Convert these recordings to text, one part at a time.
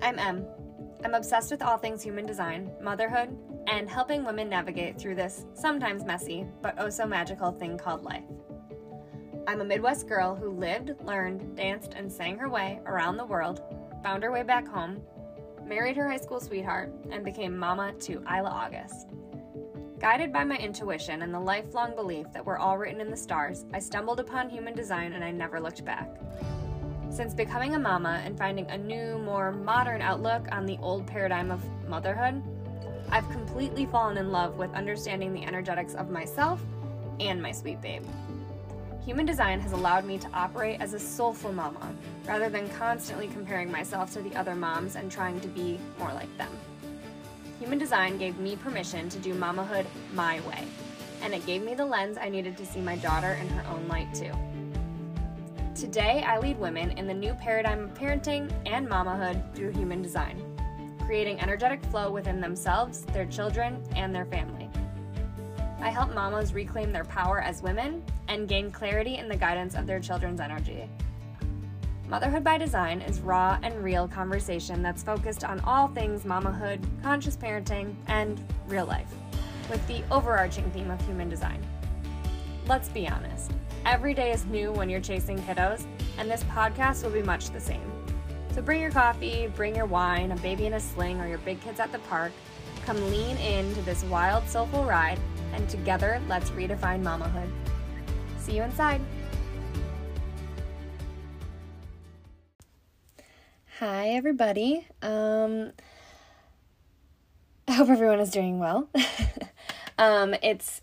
I'm Em. I'm obsessed with all things human design, motherhood, and helping women navigate through this sometimes messy, but oh so magical thing called life. I'm a Midwest girl who lived, learned, danced, and sang her way around the world, found her way back home, married her high school sweetheart, and became mama to Isla August. Guided by my intuition and the lifelong belief that we're all written in the stars, I stumbled upon human design and I never looked back. Since becoming a mama and finding a new, more modern outlook on the old paradigm of motherhood, I've completely fallen in love with understanding the energetics of myself and my sweet babe. Human design has allowed me to operate as a soulful mama rather than constantly comparing myself to the other moms and trying to be more like them. Human design gave me permission to do mamahood my way, and it gave me the lens I needed to see my daughter in her own light too. Today, I lead women in the new paradigm of parenting and mamahood through human design, creating energetic flow within themselves, their children, and their family. I help mamas reclaim their power as women and gain clarity in the guidance of their children's energy. Motherhood by Design is raw and real conversation that's focused on all things mamahood, conscious parenting, and real life, with the overarching theme of human design. Let's be honest, every day is new when you're chasing kiddos, and this podcast will be much the same. So bring your coffee, bring your wine, a baby in a sling, or your big kids at the park. Come lean into this wild, soulful ride, and together let's redefine mamahood. See you inside. Hi, everybody. Um, I hope everyone is doing well. um, it's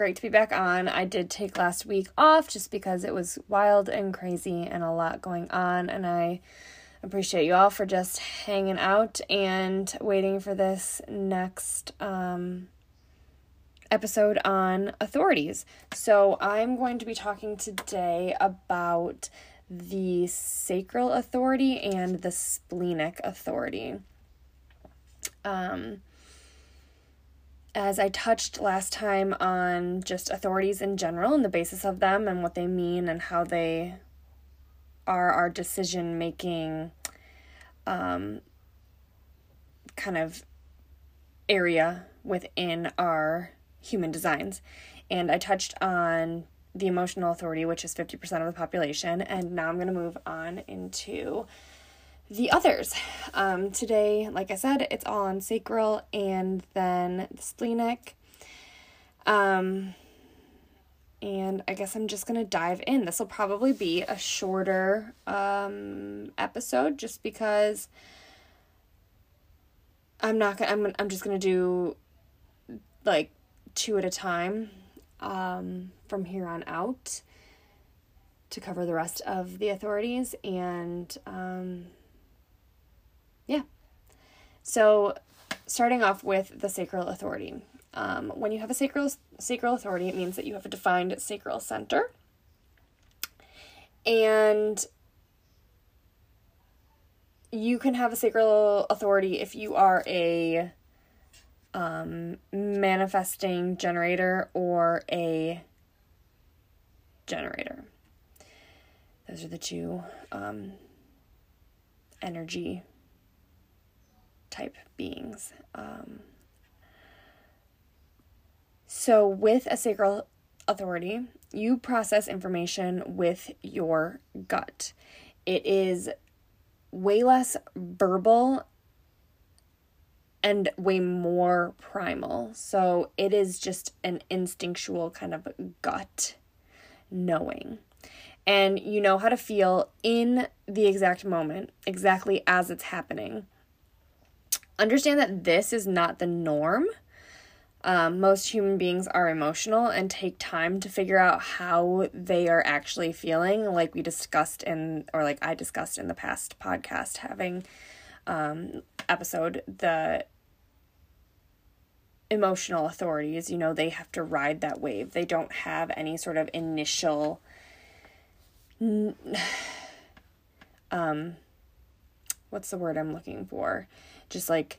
great to be back on. I did take last week off just because it was wild and crazy and a lot going on, and I appreciate you all for just hanging out and waiting for this next um, episode on authorities. So, I'm going to be talking today about the sacral authority and the splenic authority. Um, as I touched last time on just authorities in general and the basis of them and what they mean and how they are our decision making um, kind of area within our human designs. And I touched on the emotional authority, which is 50% of the population. And now I'm going to move on into the others. Um, today, like I said, it's all on sacral and then the splenic. Um, and I guess I'm just to dive in. This will probably be a shorter um, episode just because I'm not to, I'm, I'm just to do like two at a time um, from here on out to cover the rest of the authorities and um, yeah. So, starting off with the sacral authority. Um, when you have a sacral sacral authority, it means that you have a defined sacral center, and you can have a sacral authority if you are a um, manifesting generator or a generator. Those are the two um, energy type beings. Um, so, with a sacral authority, you process information with your gut. It is way less verbal and way more primal. So, it is just an instinctual kind of gut knowing. And you know how to feel in the exact moment, exactly as it's happening understand that this is not the norm. Um, most human beings are emotional and take time to figure out how they are actually feeling, like we discussed in, or like I discussed in the past podcast having um, episode. The emotional authorities, you know, they have to ride that wave. They don't have any sort of initial. Um, what's the word I'm looking for? just like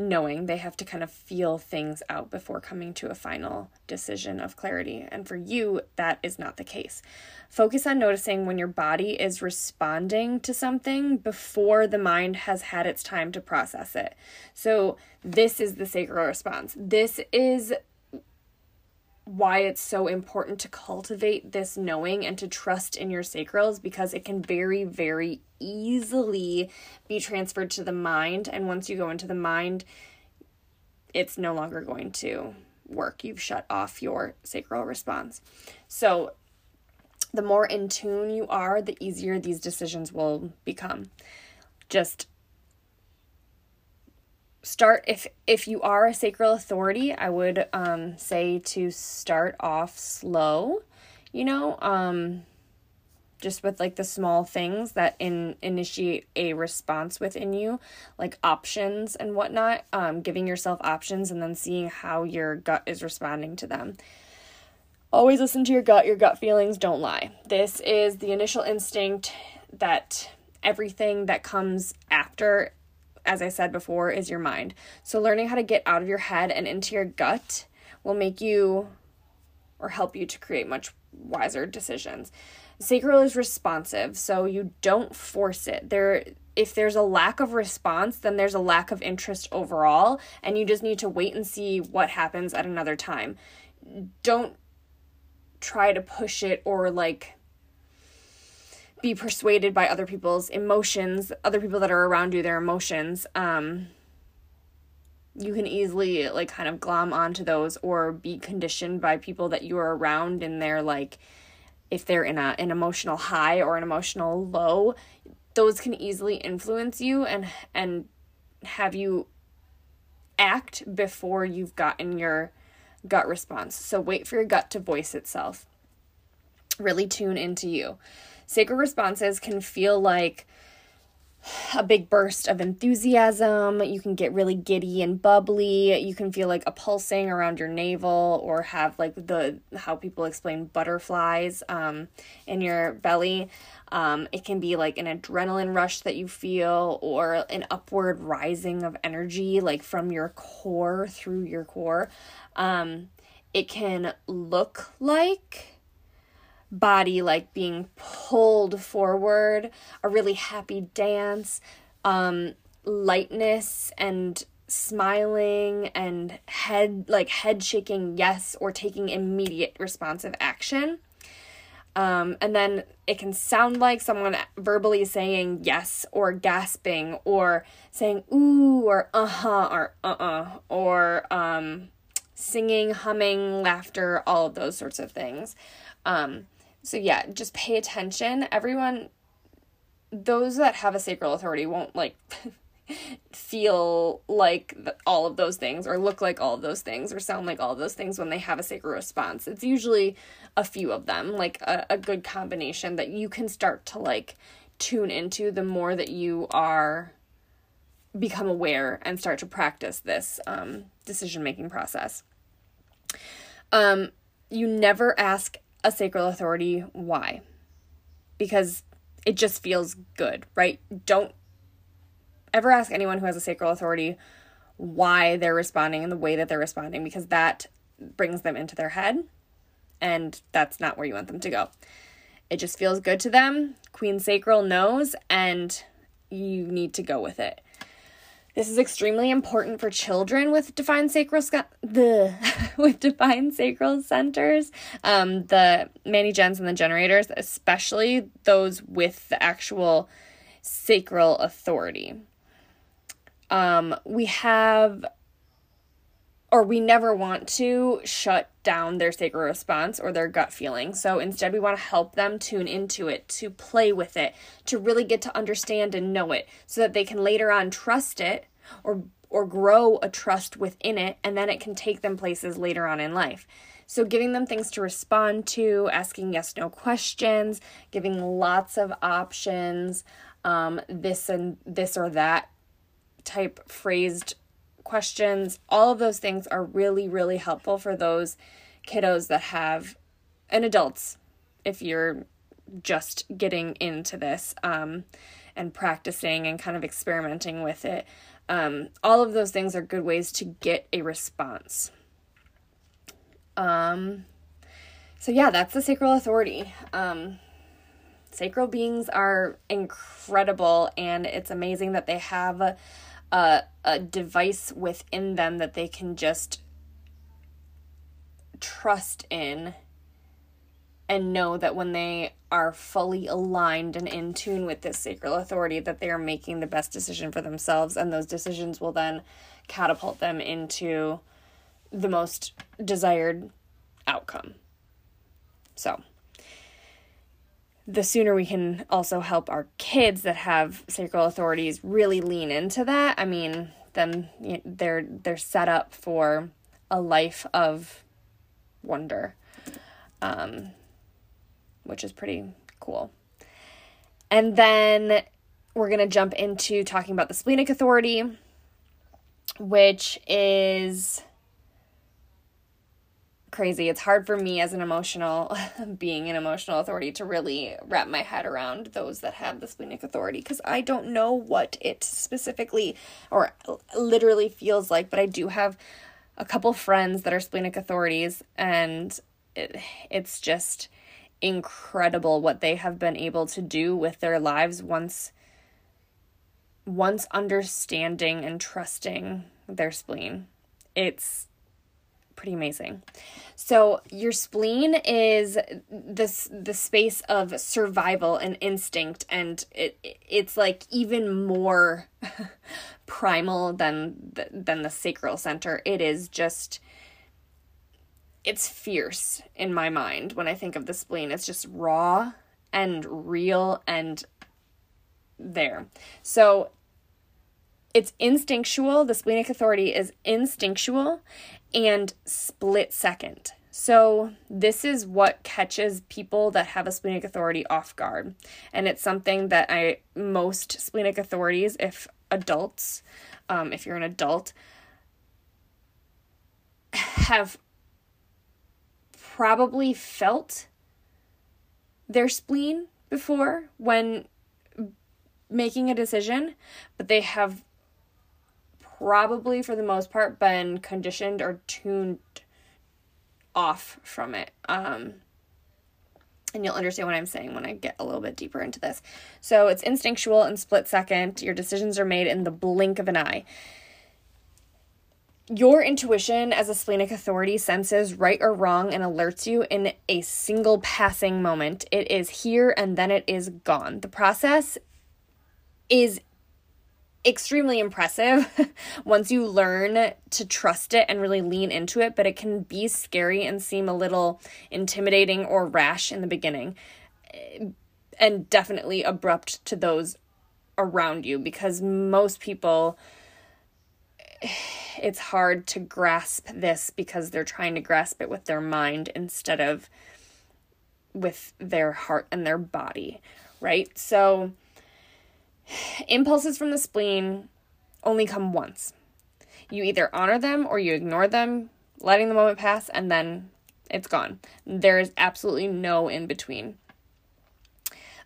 knowing. They have to kind of feel things out before coming to a final decision of clarity. And for you, that is not the case. Focus on noticing when your body is responding to something before the mind has had its time to process it. So, this is the sacral response. This is why it's so important to cultivate this knowing and to trust in your sacrals because it can very, very easily be transferred to the mind. And once you go into the mind, it's no longer going to work. You've shut off your sacral response. So, the more in tune you are, the easier these decisions will become. Just start if if you are a sacral authority i would um say to start off slow you know um just with like the small things that in initiate a response within you like options and whatnot um giving yourself options and then seeing how your gut is responding to them. Always listen to your gut. Your gut feelings don't lie. This is the initial instinct that everything that comes after as I said before, is your mind. So, learning how to get out of your head and into your gut will make you or help you to create much wiser decisions. Sacral is responsive, so you don't force it. There if there's a lack of response, then there's a lack of interest overall, and you just need to wait and see what happens at another time. Don't try to push it or like be persuaded by other people's emotions, other people that are around you, their emotions. Um, you can easily like kind of glom onto those or be conditioned by people that you are around and they're like if they're in a an emotional high or an emotional low those can easily influence you and and have you act before you've gotten your gut response so wait for your gut to voice itself really tune into you Sacral responses can feel like a big burst of enthusiasm. You can get really giddy and bubbly. You can feel like a pulsing around your navel or have like the how people explain butterflies um, in your belly. Um, it can be like an adrenaline rush that you feel or an upward rising of energy like from your core through your core. Um, it can look like body like being pulled forward, a really happy dance, um, lightness and smiling and head like head shaking yes or taking immediate responsive action. Um, and then it can sound like someone verbally saying yes or gasping or saying ooh or uh huh or uh uh or um, singing, humming, laughter, all of those sorts of things. Um, so, yeah, just pay attention. Everyone, those that have a sacral authority won't like feel like all of those things or look like all of those things or sound like all of those things when they have a sacral response. It's usually a few of them, like a, a good combination that you can start to like tune into the more that you are become aware and start to practice this um, decision making process. Um, you never ask a sacral authority why? Because it just feels good right? Don't ever ask anyone who has a sacral authority why they're responding in the way that they're responding because that brings them into their head and that's not where you want them to go. It just feels good to them. Queen sacral knows and you need to go with it this is extremely important for children with defined sacral the with defined sacral centers, um, the mani-gens and the generators, especially those with the actual sacral authority. Um, we have or we never want to shut down their sacral response or their gut feeling. So instead, we want to help them tune into it, to play with it, to really get to understand and know it so that they can later on trust it or or grow a trust within it and then it can take them places later on in life. So giving them things to respond to, asking yes no questions, giving lots of options, um, this and this or that type phrased questions, all of those things are really, really helpful for those kiddos that have, and adults, if you're just getting into this. Um, and practicing and kind of experimenting with it. Um, all of those things are good ways to get a response. Um, so, yeah, that's the sacral authority. Um, sacral beings are incredible, and it's amazing that they have a, a, device within them that they can just trust in and know that when they are fully aligned and in tune with this sacral authority that they are making the best decision for themselves. And those decisions will then catapult them into the most desired outcome. So the sooner we can also help our kids that have sacral authorities really lean into that i mean then they're they're set up for a life of wonder um, which is pretty cool. And then we're to jump into talking about the splenic authority, which is crazy. It's hard for me as an emotional being an emotional authority to really wrap my head around those that have the splenic authority because I don't know what it specifically or literally feels like, but I do have a couple friends that are splenic authorities and it, it's just incredible what they have been able to do with their lives once once understanding and trusting their spleen. It's pretty amazing. So your spleen is this the space of survival and instinct and it it's like even more primal than the, than the sacral center. It is just it's fierce in my mind when I think of the spleen. It's just raw and real and there. So it's instinctual. The splenic authority is instinctual and split second. So, this is what catches people that have a splenic authority off guard. And it's something that I, most splenic authorities, if adults, um, if you're an adult, have probably felt their spleen before when making a decision, but they have probably, for the most part, been conditioned or tuned off from it. Um, and you'll understand what I'm saying when I get a little bit deeper into this. So it's instinctual and split second. Your decisions are made in the blink of an eye your intuition as a splenic authority senses right or wrong and alerts you in a single passing moment. It is here and then it is gone. The process is extremely impressive once you learn to trust it and really lean into it, but it can be scary and seem a little intimidating or rash in the beginning. Eh, and definitely abrupt to those around you because most people eh, it's hard to grasp this because they're trying to grasp it with their mind instead of with their heart and their body, right? So, impulses from the spleen only come once. You either honor them or you ignore them, letting the moment pass, and then it's gone. There is absolutely no in between.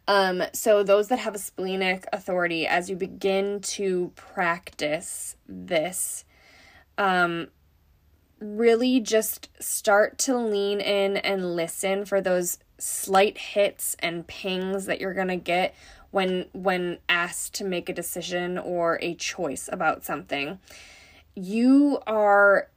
Um, so, those that have a splenic authority, as you begin to practice this, um, really just start to lean in and listen for those slight hits and pings that you're going to get when when asked to make a decision or a choice about something you are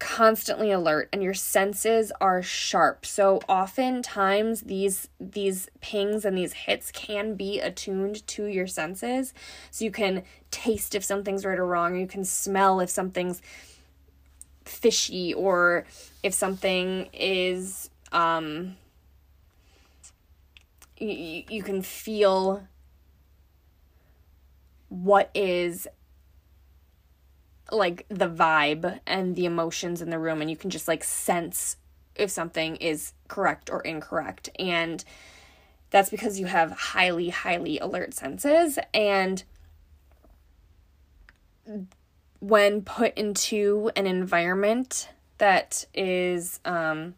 constantly alert and your senses are sharp. So oftentimes these these pings and these hits can be attuned to your senses. So you can taste if something's right or wrong. You can smell if something's fishy or if something is um you, you can feel what is like the vibe and the emotions in the room and you can just like sense if something is correct or incorrect. And that's because you have highly highly alert senses. And when put into an environment that is um,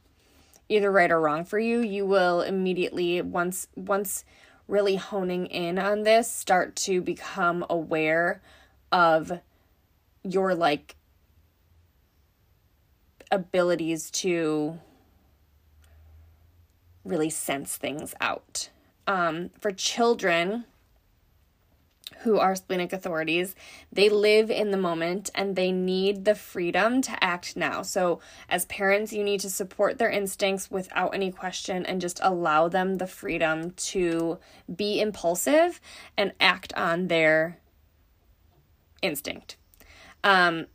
either right or wrong for you, you will immediately once once really honing in on this start to become aware of your like abilities to really sense things out. Um, for children, who are splenic authorities, they live in the moment and they need the freedom to act now. So, as parents, you need to support their instincts without any question and just allow them the freedom to be impulsive and act on their instinct. Um,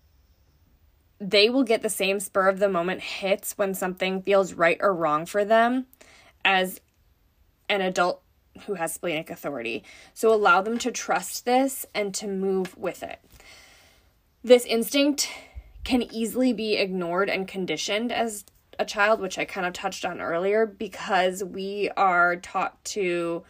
they will get the same spur of the moment hits when something feels right or wrong for them as an adult who has splenic authority. So allow them to trust this and to move with it. This instinct can easily be ignored and conditioned as a child, which I kind of touched on earlier, because we are taught to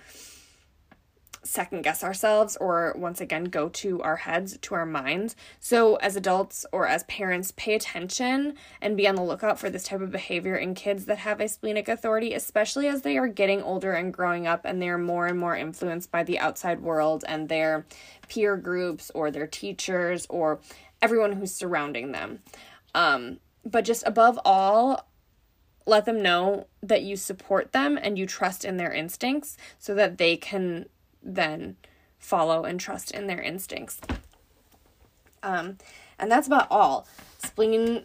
second guess ourselves or once again go to our heads, to our minds. So, as adults or as parents, pay attention and be on the lookout for this type of behavior in kids that have a splenic authority, especially as they are getting older and growing up and they are more and more influenced by the outside world and their peer groups or their teachers or everyone who's surrounding them. Um, but just above all, let them know that you support them and you trust in their instincts so that they can then follow and trust in their instincts. Um, and that's about all. Spleen,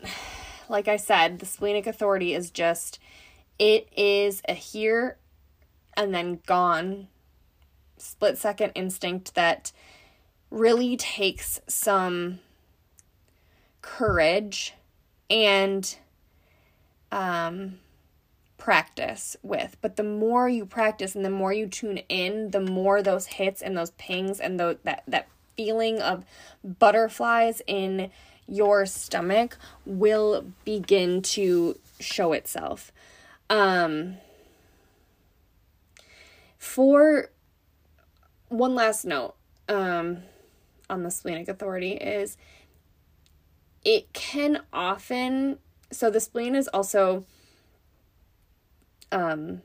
like I said, the splenic authority is just, it is a here and then gone split second instinct that really takes some courage and um practice with. But the more you practice and the more you tune in, the more those hits and those pings and the, that that feeling of butterflies in your stomach will begin to show itself. Um for one last note um on the splenic authority is it can often so the spleen is also um,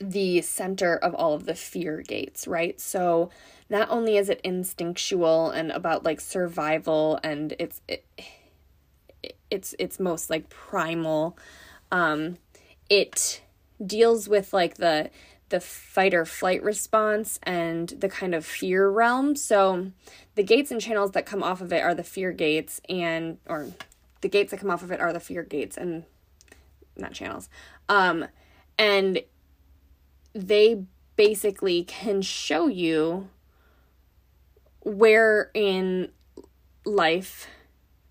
the center of all of the fear gates, right? So not only is it instinctual and about like survival and it's it, it's it's most like primal um it deals with like the the fight or flight response and the kind of fear realm. So the gates and channels that come off of it are the fear gates and or the gates that come off of it are the fear gates and not channels. Um, and they basically can show you where in life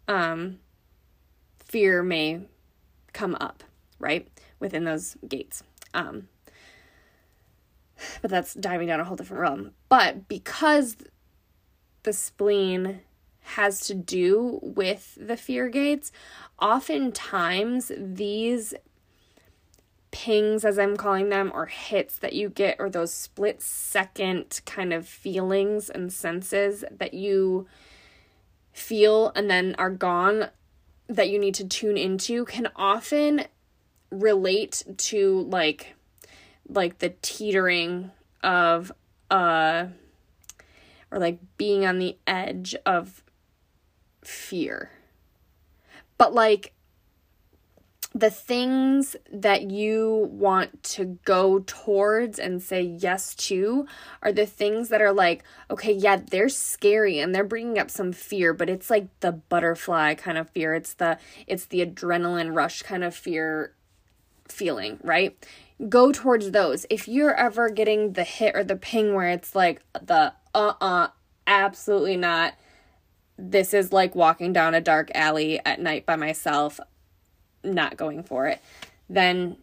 um, fear may come up, right? Within those gates. Um, but that's diving down a whole different realm. But because the spleen has to do with the fear gates, oftentimes these pings, as I'm calling them, or hits that you get, or those split second kind of feelings and senses that you feel and then are gone that you need to tune into can often relate to like like the teetering of uh or like being on the edge of fear but like the things that you want to go towards and say yes to are the things that are like, okay, yeah, they're scary and they're bringing up some fear, but it's like the butterfly kind of fear. It's the it's the adrenaline rush kind of fear feeling, right? Go towards those. If you're ever getting the hit or the ping where it's like the uh-uh, absolutely not. This is like walking down a dark alley at night by myself not going for it, then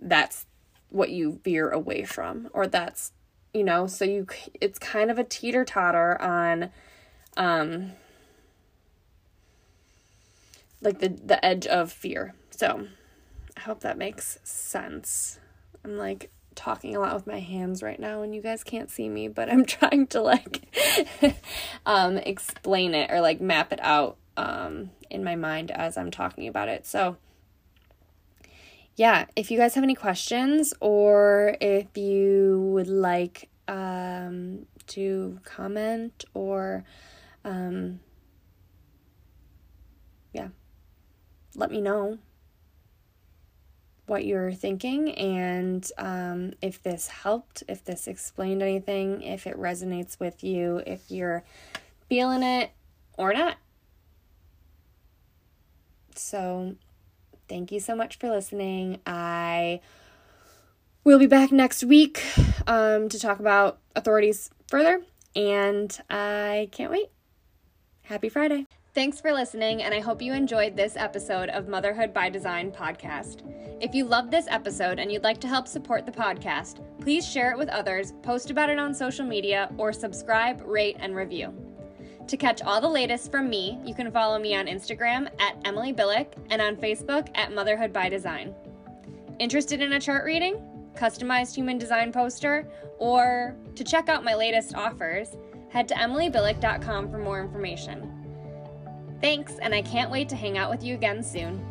that's what you veer away from or that's you know so you it's kind of a teeter totter on um like the the edge of fear. So i hope that makes sense. I'm like talking a lot with my hands right now and you guys can't see me but i'm trying to like um explain it or like map it out um in my mind as i'm talking about it. So yeah, if you guys have any questions or if you would like um, to comment or, um, yeah, let me know what you're thinking and um, if this helped, if this explained anything, if it resonates with you, if you're feeling it or not. So, thank you so much for listening. I will be back next week um, to talk about authorities further, and I can't wait. Happy Friday. Thanks for listening, and I hope you enjoyed this episode of Motherhood by Design podcast. If you loved this episode and you'd like to help support the podcast, please share it with others, post about it on social media, or subscribe, rate, and review. To catch all the latest from me, you can follow me on Instagram at Emily Billick and on Facebook at Motherhood by Design. Interested in a chart reading, customized human design poster, or to check out my latest offers, head to emilybillick.com for more information. Thanks, and I can't wait to hang out with you again soon.